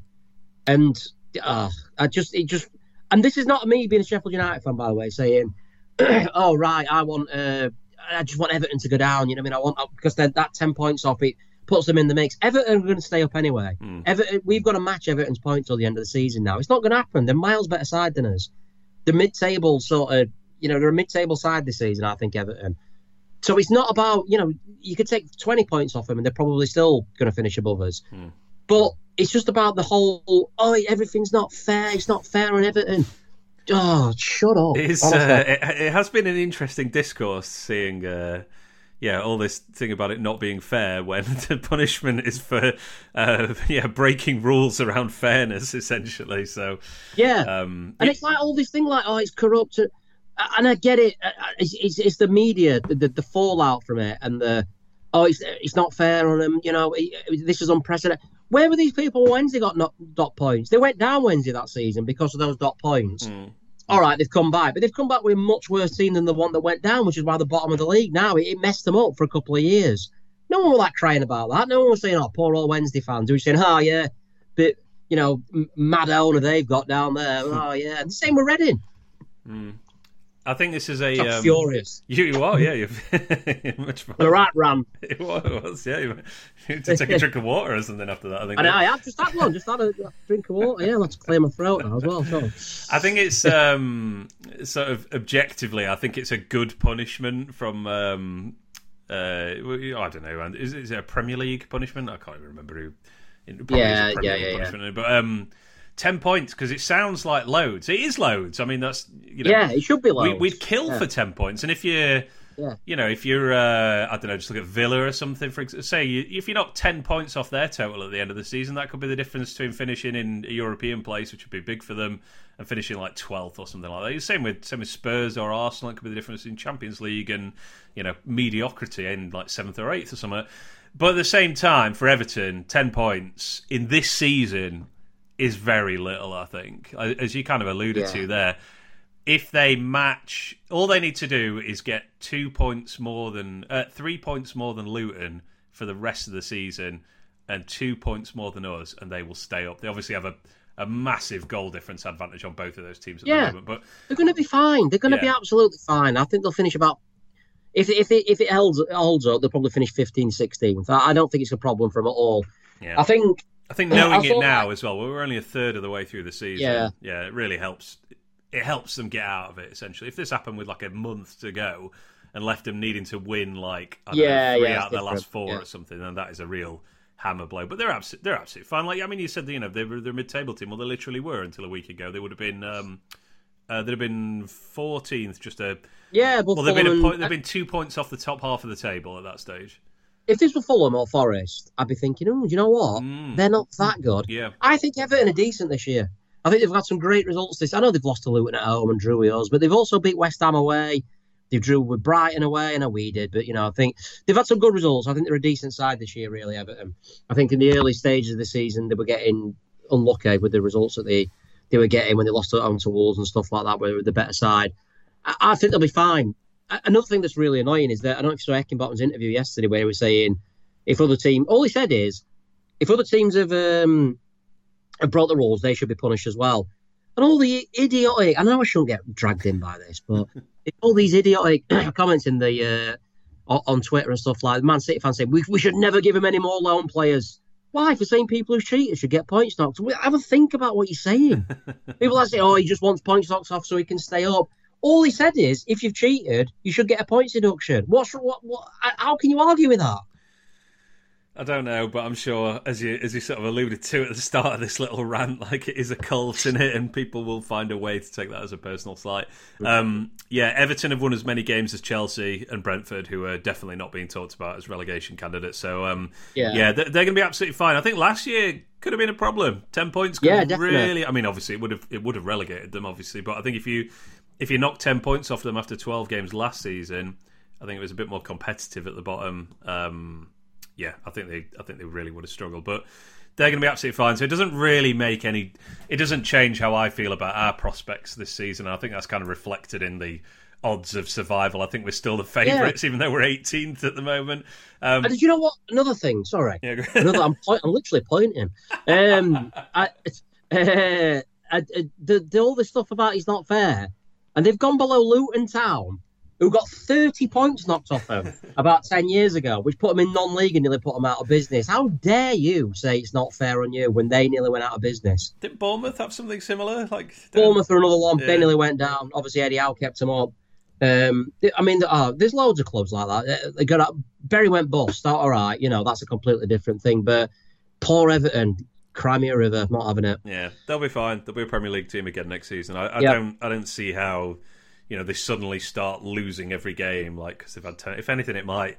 And uh, I just, it just, and this is not me being a Sheffield United fan, by the way, saying, [CLEARS THROAT] oh, right, I want, uh, I just want Everton to go down. You know what I mean? I want, because they're that 10 points off it puts them in the mix. Everton are going to stay up anyway. Mm. Everton, we've got to match Everton's points till the end of the season now. It's not going to happen. They're miles better side than us. The mid-table sort of, you know, they're a mid-table side this season. I think Everton. So it's not about, you know, you could take 20 points off them and they're probably still going to finish above us. Mm. But it's just about the whole, oh, everything's not fair. It's not fair on Everton. Oh, shut up. uh, it, it, has been an interesting discourse seeing uh, yeah, all this thing about it not being fair when [LAUGHS] the punishment is for uh, [LAUGHS] yeah breaking rules around fairness essentially. So yeah, um, and it's like all this thing like oh it's corrupt, and I get it. Uh, uh, it's, it's, it's the media, the, the, the fallout from it, and the oh it's it's not fair on them. You know, this is unprecedented. Where were these people Wednesday got not dot points? They went down Wednesday that season because of those dot points. Mm all right, they've come back, but they've come back with a much worse team than the one that went down, which is why the bottom of the league now. It, it, messed them up for a couple of years. No one was like crying about that. No one was saying, "Oh, poor old Wednesday fans." Who were saying, "Oh yeah, but you know, mad owner they've got down there." oh yeah, and the same with Reading. Mm. I think this is a um, furious. [LAUGHS] You, you are, yeah. You're, [LAUGHS] much fun. The rat ran. [LAUGHS] It was, yeah. You had to take a drink of water or something after that. I think. And I have just had one. Just had a drink of water. Yeah, let's clear my throat now as well. So. I think it's um, sort of objectively. I think it's a good punishment from. Um, uh, I don't know. Is, is it a Premier League punishment? I can't even remember who. Yeah, yeah, yeah, yeah. But um, 10 points because it sounds like loads. It is loads. I mean, that's, you know. Yeah, it should be loads. We, would kill yeah. for 10 points. And if you're, yeah. you know, if you're, uh, I don't know, just look at Villa or something, for example, say, you, if you're not 10 points off their total at the end of the season, that could be the difference between finishing in a European place, which would be big for them, and finishing like 12th or something like that. Same with, same with Spurs or Arsenal. It could be the difference in Champions League and, you know, mediocrity in like 7th or 8th or something. But at the same time, for Everton, 10 points in this season is very little, I think, as you kind of alluded yeah. to there. If they match, all they need to do is get two points more than uh, three points more than Luton for the rest of the season, and two points more than us, and they will stay up. They obviously have a a massive goal difference advantage on both of those teams at yeah, the moment. But they're going to be fine. They're going to yeah. be absolutely fine. I think they'll finish about if if it if it holds holds up, they'll probably finish 15, 16th. I don't think it's a problem for them at all. Yeah. I think I think knowing I it now as well, we're only a third of the way through the season. Yeah, yeah, it really helps. It helps them get out of it essentially. If this happened with like a month to go and left them needing to win like yeah, know, three yeah, out of their last four yeah. or something, then that is a real hammer blow. But they're absolutely they're absolutely fine. Like I mean, you said you know they were their mid table team. Well, they literally were until a week ago. They would have been. Um, uh, they'd have been 14th, just a yeah. Well, they've been a point, they've been two points off the top half of the table at that stage if this were Fulham or Forest, I'd be thinking, oh, do you know what? Mm. They're not that good. Yeah. I think Everton are decent this year. I think they've had some great results this. I know they've lost to Luton at home and drew with us, but they've also beat West Ham away. They drew with Brighton away. Know we did, but you know, I think they've had some good results. I think they're a decent side this year, really, Everton. I think in the early stages of the season they were getting unlucky with the results that they they were getting when they lost at home to Wolves and stuff like that, where they were the better side. I, I think they'll be fine. Another thing that's really annoying is that I don't know if you saw Heckingbottom's interview yesterday where he was saying if other team, all he said is, if other teams have um, have brought the rules, they should be punished as well. And all the idiotic, I know I shouldn't get dragged in by this, but [LAUGHS] all these idiotic [CLEARS THROAT] comments in the uh, on, Twitter and stuff like Man City fans saying we, we should never give him any more loan players. Why? For saying people who cheated should get points knocked. Have a think about what you're saying. [LAUGHS] people that say, oh, he just wants points knocked off so he can stay up. All he said is, if you've cheated, you should get a points deduction. What's what? What? How can you argue with that? I don't know, but I'm sure, as you as you sort of alluded to at the start of this little rant, [LAUGHS] like it is a cult in it, and people will find a way to take that as a personal slight. Um, yeah, Everton have won as many games as Chelsea and Brentford, who are definitely not being talked about as relegation candidates. So um, yeah, yeah, they're, they're going to be absolutely fine. I think last year could have been a problem. Ten points could yeah, have really. I mean, obviously it would have it would have relegated them, obviously, but I think if you if you knock ten points off them after twelve games last season, I think it was a bit more competitive at the bottom. Um, yeah, I think they I think they really would have struggled, but they're going to be absolutely fine. So it doesn't really make any. It doesn't change how I feel about our prospects this season. I think that's kind of reflected in the odds of survival. I think we're still the favourites, yeah. even though we're 18th at the moment. Um, and did you know what? Another thing. Sorry, yeah, another. [LAUGHS] I'm, point, I'm literally pointing. Um, I, [LAUGHS] uh, I, the, the, all this stuff about he's not fair, and they've gone below Luton Town who got 30 points knocked off them [LAUGHS] about 10 years ago, which put them in non league and nearly put them out of business. How dare you say it's not fair on you when they nearly went out of business? Did Bournemouth have something similar? Like Bournemouth are another one. Yeah. They nearly went down. Obviously, Eddie Howe kept them up. Um, I mean, oh, there's loads of clubs like that. They got Bury went bust. All right, you know that's a completely different thing. But poor Everton, Crimea River, not having it. Yeah, they'll be fine. They'll be a Premier League team again next season. I, I yep. don't, I don't see how you know they suddenly start losing every game. Like because they've had ten, if anything, it might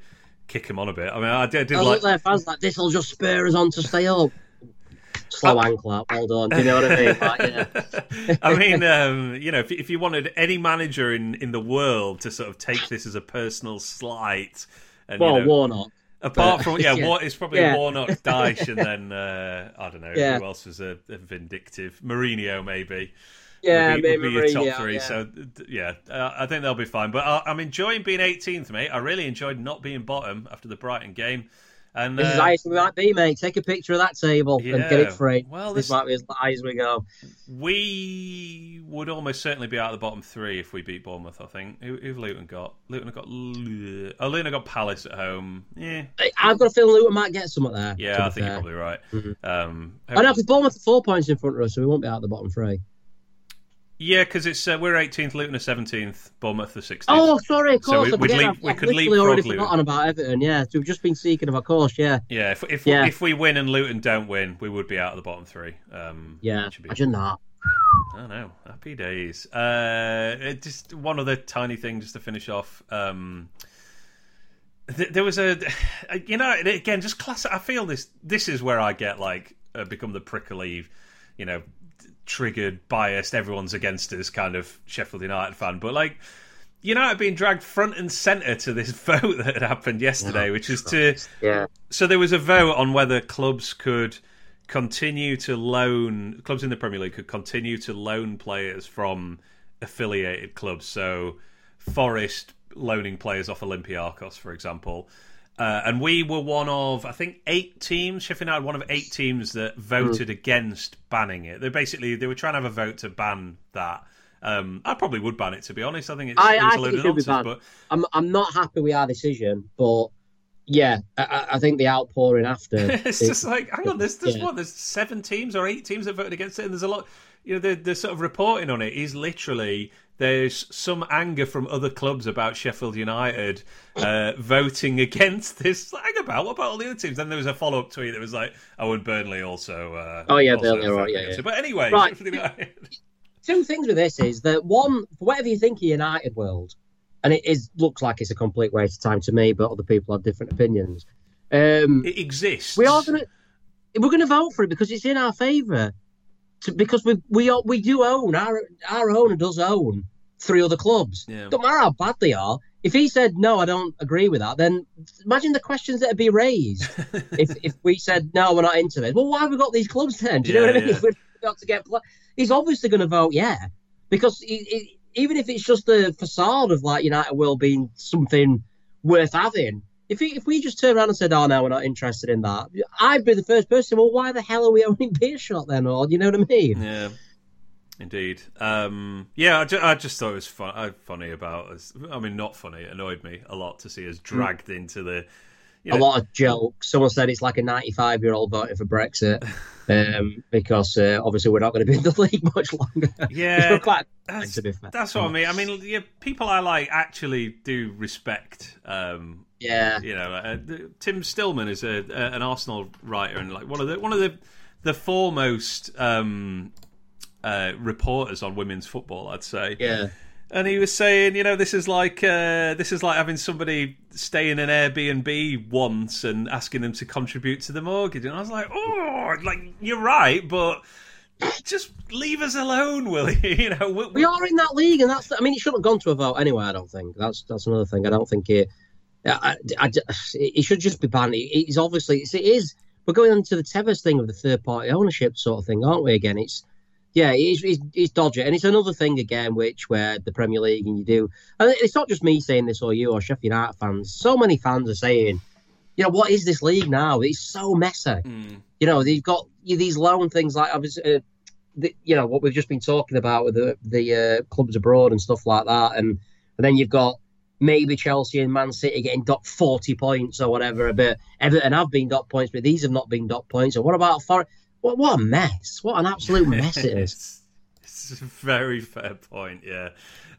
kick them on a bit. I mean, I did, did I like their fans like this will just spur us on to stay up. [LAUGHS] Slow ankle up, well done. Do you know what I mean? [LAUGHS] Like, yeah. I mean, um, you know, if, if you wanted any manager in, in the world to sort of take this as a personal slight, and well, you know, Warnock. Apart but, from [LAUGHS] yeah, yeah. What, it's probably yeah. Warnock, [LAUGHS] Dyche, and then uh, I don't know yeah. who else was a, a vindictive Mourinho maybe yeah, would be, would be your top three. Yeah. So yeah, uh, I think they'll be fine. But I, am enjoying being 18th, mate. I really enjoyed not being bottom after the Brighton game. And this uh, is high as we might be, mate. Take a picture of that table yeah. and get it free. Well, this, this might be as high as we go. We would almost certainly be out of the bottom three if we beat Bournemouth. I think. Who, who've Luton got? Luton have got. Oh, Luton got Palace at home. Yeah, I've got a feeling Luton might get some of there. Yeah, I think fair. you're probably right. Mm-hmm. Um, I know because Bournemouth are four points in front of us, so we won't be out of the bottom three. Yeah, because it's uh, we're 18th, Luton are 17th, Bournemouth are 16th. Oh, sorry, of course. So we, leave, we could leave already forgotten about Everton. Yeah, so we've just been speaking of a course. Yeah. Yeah, if if, yeah. if we win and Luton don't win, we would be out of the bottom three. Um, yeah, be... imagine that. I know. Happy days. Uh, just one other tiny thing, just to finish off. Um, there was a, [SIGHS] you know, again, just class. I feel this. This is where I get like uh, become the prickly, you know, triggered, biased, everyone's against us kind of Sheffield United fan. But like United being dragged front and centre to this [LAUGHS] vote that had happened yesterday, oh, which is to yeah. So there was a vote on whether clubs could continue to loan clubs in the Premier League could continue to loan players from affiliated clubs. So Forest loaning players off Olympiacos, for example. Uh, and we were one of, I think, eight teams. Sheffield United, one of eight teams that voted mm. against banning it. They basically they were trying to have a vote to ban that. Um, I probably would ban it to be honest. I think it's, I, it's I a load of nonsense. But I'm I'm not happy with our decision, but yeah, I, I think the outpouring after. [LAUGHS] it's just like, hang on, there's, there's yeah. what? There's seven teams or eight teams that voted against it, and there's a lot. You know, the the sort of reporting on it is literally there's some anger from other clubs about Sheffield United uh, voting against this. Hang about what about all the other teams? Then there was a follow up tweet that was like, "Oh, and Burnley also." Uh, oh yeah, also Burnley, right, yeah, yeah. But anyway, right. [LAUGHS] two things with this is that one, whatever you think of United world, and it is looks like it's a complete waste of time to me, but other people have different opinions. Um, it exists. We are gonna we're gonna vote for it because it's in our favour to, because we we we do own our our owner does own three other clubs. Yeah. Don't matter how bad they are. If he said no, I don't agree with that, then imagine the questions that'd be raised [LAUGHS] if if we said no, we're not into it. Well, why have we got these clubs then? Do you yeah, know what I mean? [LAUGHS] We've got to get, he's obviously going to vote yeah, because he, he, even if it's just the facade of like United will being something worth having, if, he, if we just turn around and said, "Oh no, we're not interested in that," I'd be the first person. Well, why the hell are we owning Beerschot then? Or you know what I mean? Yeah. Indeed. Um, yeah, I, ju- I just thought it was fun- uh, funny about us. I mean, not funny. It annoyed me a lot to see us dragged into the. You a lot of jokes. Someone said it's like a 95 year old voting for Brexit [LAUGHS] um, because uh, obviously we're not going to be in the league much longer. Yeah, [LAUGHS] quite that's, to be fair. that's what I mean. I mean, yeah, people I like actually do respect. Um, Yeah, you know, uh, Tim Stillman is a, a, an Arsenal writer and like one of the one of the the foremost um, uh, reporters on women's football. I'd say. yeah. And he was saying, you know, this is like uh, this is like having somebody stay in an Airbnb once and asking them to contribute to the mortgage. And I was like, oh, like you're right, but just leave us alone, will you? [LAUGHS] You know, we, We are in that league, and that's. I mean, it shouldn't have gone to a vote anyway. I don't think that's that's another thing. I don't think it. I, I, I- it should just be banned. It- It's obviously it's, it is. We're going into the Tevez thing of the third party ownership sort of thing, aren't we? Again, it's yeah, it's, it's, it's dodgy, and it's another thing again, which where the Premier League and you do, and it's not just me saying this or you or Sheffield United fans. So many fans are saying, you know, what is this league now? It's so messy. Mm, You know, they've got these loan things like obviously, uh, the, you know, what we've just been talking about with the the uh, clubs abroad and stuff like that, and and then you've got maybe Chelsea and Man City getting docked forty points or whatever. But Everton have been docked points, but these have not been docked points. And what about For? What what a mess! What an absolute [LAUGHS] mess it is. It's, it's a very fair point, yeah.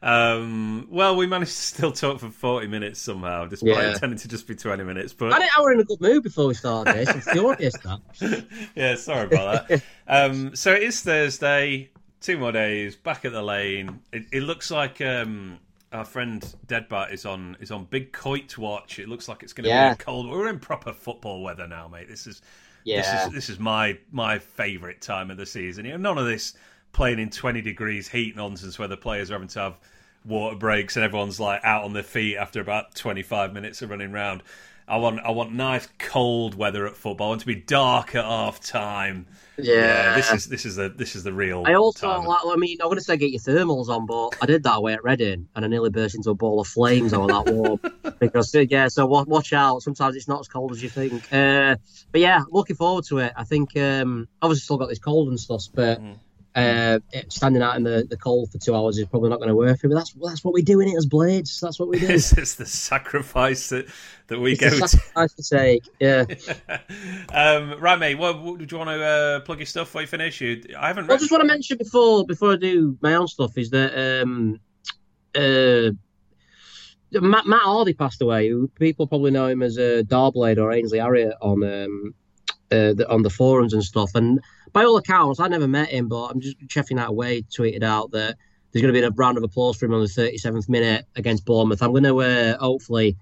Um, well, we managed to still talk for 40 minutes somehow, despite Yeah. intending to just be 20 minutes. But I think I were in a good mood before we started this. Furious that. [LAUGHS] yeah, sorry about that. um, so it is Thursday, two more days, back at the lane. It, it looks like um, our friend Deadbat is on is on big coit watch. It looks like it's going to Yeah. be a cold. We're in proper football weather now, mate. This is Yeah. this is this is my my favourite time of the season. You know, none of this playing in twenty degrees heat nonsense where the players are having to have water breaks and everyone's like out on their feet after about twenty five minutes of running round. I want I want nice cold weather at football. I want to be dark at half time. Yeah. this is this is the this is the real. I also, like, I mean, I'm going to say get your thermals on, but I did that away at Reading and I nearly burst into a ball of flames over that warm. [LAUGHS] because, uh, yeah, so wa- watch out. Sometimes it's not as cold as you think. Uh, but yeah, looking forward to it. I think, um, obviously, still got this cold and stuff, but Mm. Uh, standing out in the, the cold for two hours is probably not going to work for me. That's that's what we do in it as Blades. That's what we do. [LAUGHS] Is the sacrifice that that we It's go the to. sacrifice for sake. Yeah. [LAUGHS] um, right, mate. What, what, do you want to uh, plug your stuff before you finish? You, I haven't. Well, Read... just want to mention before before I do my own stuff is that um, uh, Matt, Matt Hardy passed away. People probably know him as uh, Darblade or Ainsley Harriott on um, uh, the, on the forums and stuff. And by all accounts, I never met him, but I'm just checking that away. Tweeted out that there's going to be a round of applause for him on the 37th minute against Bournemouth. I'm going to uh, hopefully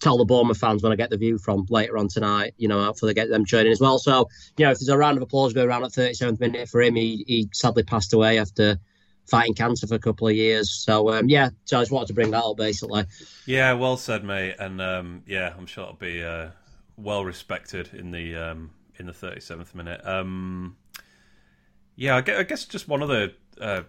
tell the Bournemouth fans when I get the view from later on tonight. You know, hopefully get them joining as well. So you know, if there's a round of applause going around at 37th minute for him, he, he sadly passed away after fighting cancer for a couple of years. So um, yeah, so I just wanted to bring that up basically. Yeah, well said, mate. And um, yeah, I'm sure it'll be uh, well respected in the um, in the 37th minute. Um, yeah, I guess, just one other uh,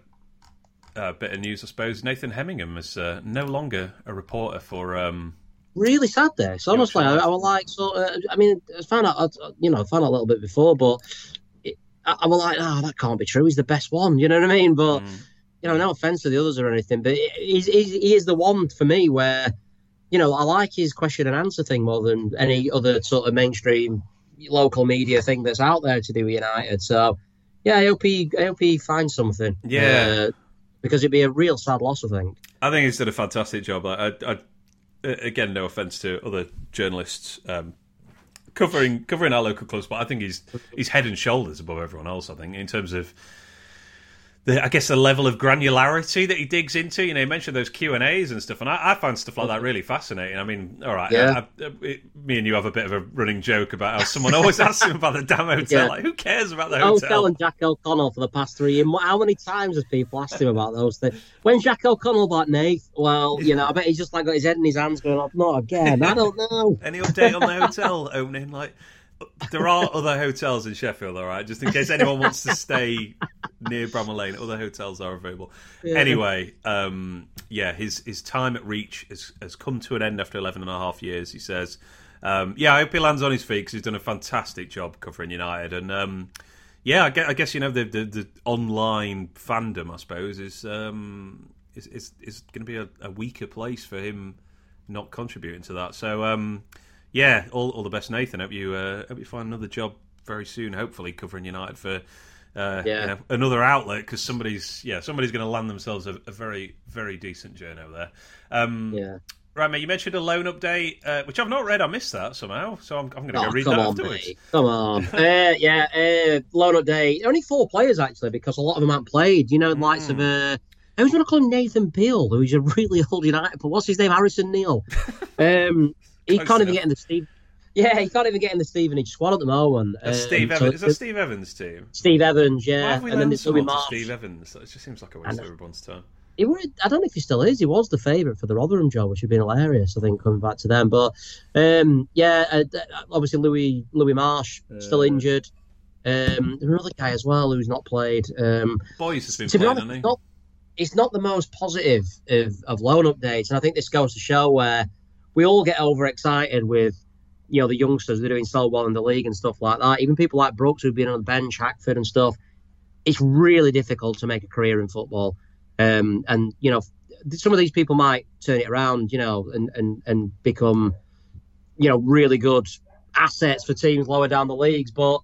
uh, bit of news, I suppose. Nathan Hemmingham is uh, no longer a reporter for. Um, Really sad this. Honestly, I, I was like, so. Uh, I mean, I found out, I- you know, I found out a little bit before, but it, I, I was like, oh, that can't be true. He's the best one. You know what I mean? But mm, you know, no offense to the others or anything, but he's, he's, he is the one for me where, you know, I like his question and answer thing more than any other sort of mainstream local media thing that's out there to do with United. So, yeah, I hope he, I hope he finds something. Yeah. Uh, because it'd be a real sad loss, I think. I think he's done a fantastic job. Like, I, I, again, no offense to other journalists um, covering covering our local clubs, but I think he's he's head and shoulders above everyone else. I think in terms of the, I guess the level of granularity that he digs into. You know, he mentioned those Q and A's and stuff, and I, I find stuff like that really fascinating. I mean, all right, Yeah. I, I, it, me and you have a bit of a running joke about how someone always [LAUGHS] asks him about the damn hotel. Yeah. Like, who cares about the I was hotel? telling Jack O'Connell for the past three years. How many times has people asked him about those things? When Jack O'Connell about Nate, well, [LAUGHS] you know, I bet he's just like got his head in his hands going, "Oh, not again. I don't know. Any update on the hotel opening? Like, there are other hotels in Sheffield, all right. Just in case anyone wants to stay near Bramall Lane, other hotels are available. Yeah. Anyway, um, yeah, his his time at Reach has, has come to an end after 11 and a half years. He says, um, "Yeah, I hope he lands on his feet because he's done a fantastic job covering United." And um, yeah, I guess, I guess you know the, the, the online fandom, I suppose, is um, is is, is going to be a, a, weaker place for him not contributing to that. So um, yeah, all, all the best, Nathan. Hope you uh, hope you find another job very soon. Hopefully, covering United for uh, yeah. You know, another outlet because somebody's yeah somebody's going to land themselves a, a, very very decent journo there. Um, yeah. Right, mate. You mentioned a loan update, uh, which I've not read. I missed that somehow, so I'm, I'm going to oh, go read that on, afterwards. Mate. Come on, [LAUGHS] uh, yeah. Uh, loan update. Only four players actually, because a lot of them haven't played. You know, mm. likes of uh, I was going to call him Nathan Peel, who's a [LAUGHS] really old United. But what's his name? Harrison Neal. [LAUGHS] Um, he can't even get in the Steve. Yeah, he can't even get in the Stevenage squad at the moment. Um, Steve Evans. So, is that Steve Evans' team? Steve Evans, yeah. and then there's Louis Marsh. Steve Evans. It just seems like a waste of everyone's time. He would, I don't know if he still is. He was the favourite for the Rotherham job, which would have been hilarious. I think coming back to them, but um, yeah, uh, obviously Louis Louis Marsh still uh, injured. Um, there's another guy as well who's not played. Um, Boys has been playing, honest, not, it's not the most positive of, of loan updates, and I think this goes to show where we all get overexcited with you know the youngsters they're doing so well in the league and stuff like that. Even people like Brooks who've been on the bench, Hackford and stuff. It's really difficult to make a career in football, um, and you know some of these people might turn it around, you know, and and and become you know really good assets for teams lower down the leagues, but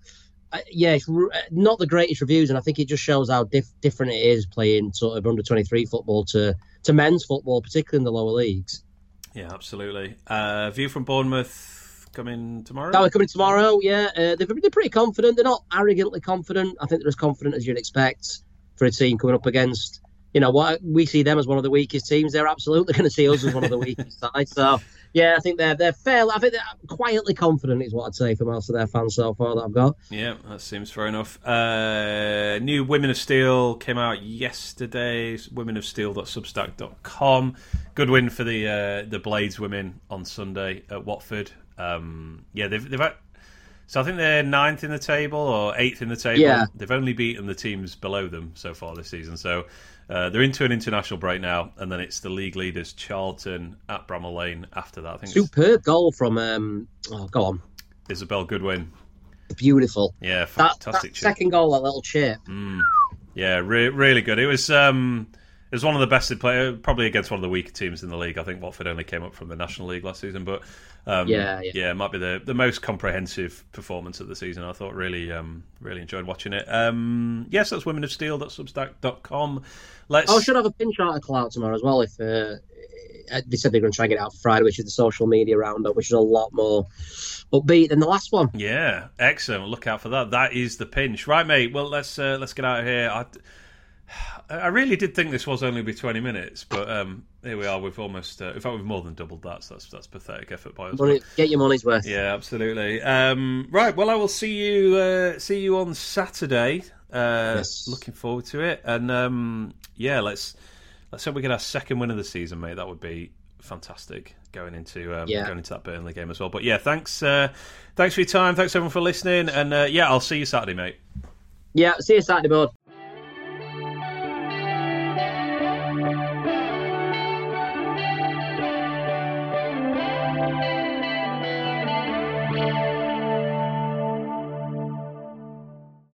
uh, yeah, it's uh, not the greatest reviews, and I think it just shows how different it is playing sort of under twenty three football to to men's football, particularly in the lower leagues. Yeah, absolutely. Uh, view from Bournemouth coming tomorrow. Coming tomorrow. Yeah, uh, they're, they're pretty confident. They're not arrogantly confident. I think they're as confident as you'd expect for a team coming up against. You know what we see them as one of the weakest teams. They're absolutely [LAUGHS] going to see us as one of the weakest sides. So yeah, I think they're they're fairly. I think they're quietly confident is what I'd say for most of their fans so far that I've got. Yeah, that seems fair enough. Uh, new Women of Steel came out yesterday. Women of Womenofsteel.substack.com. Good win for the uh, the Blades women on Sunday at Watford. Um, yeah, they've they've. Had, so I think they're ninth in the table or eighth in the table. Yeah. They've only beaten the teams below them so far this season. So uh, they're into an international break now, and then it's the league leaders Charlton at Bramall Lane after that. I think superb goal from um, oh, go on Isobel Goodwin. Beautiful. Yeah, fantastic. That, that second goal, that little chip. Mm. Yeah, re- really good. It was. Um, it was one of the best players, probably against one of the weaker teams in the league. I think Watford only came up from the National League last season, but um, yeah, yeah, yeah, it might be the, the most comprehensive performance of the season. I thought really, um, really enjoyed watching it. Um, yes, that's Women of Steel. That's Substack.com. Let's. Oh, should have a pinch article out tomorrow as well. If uh, uh they said they're going to try and get it out Friday, which is the social media roundup, which is a lot more upbeat than the last one. Yeah, excellent. Look out for that. That is the pinch, right, mate? Well, let's uh, let's get out of here. I, I really did think this was only be 20 minutes, but um, here we are. We've almost, uh, in fact, we've more than doubled that. So that's that's pathetic effort by us. Money, get your money's worth. Yeah, absolutely. Um, right. Well, I will see you uh, see you on Saturday. Uh, yes. Looking forward to it, and um, yeah, let's let's hope we get our second win of the season, mate. That would be fantastic going into um, yeah. going into that Burnley game as well. But yeah, thanks uh, thanks for your time. Thanks everyone for listening, and uh, yeah, I'll see you Saturday, mate. Yeah, see you Saturday, bud.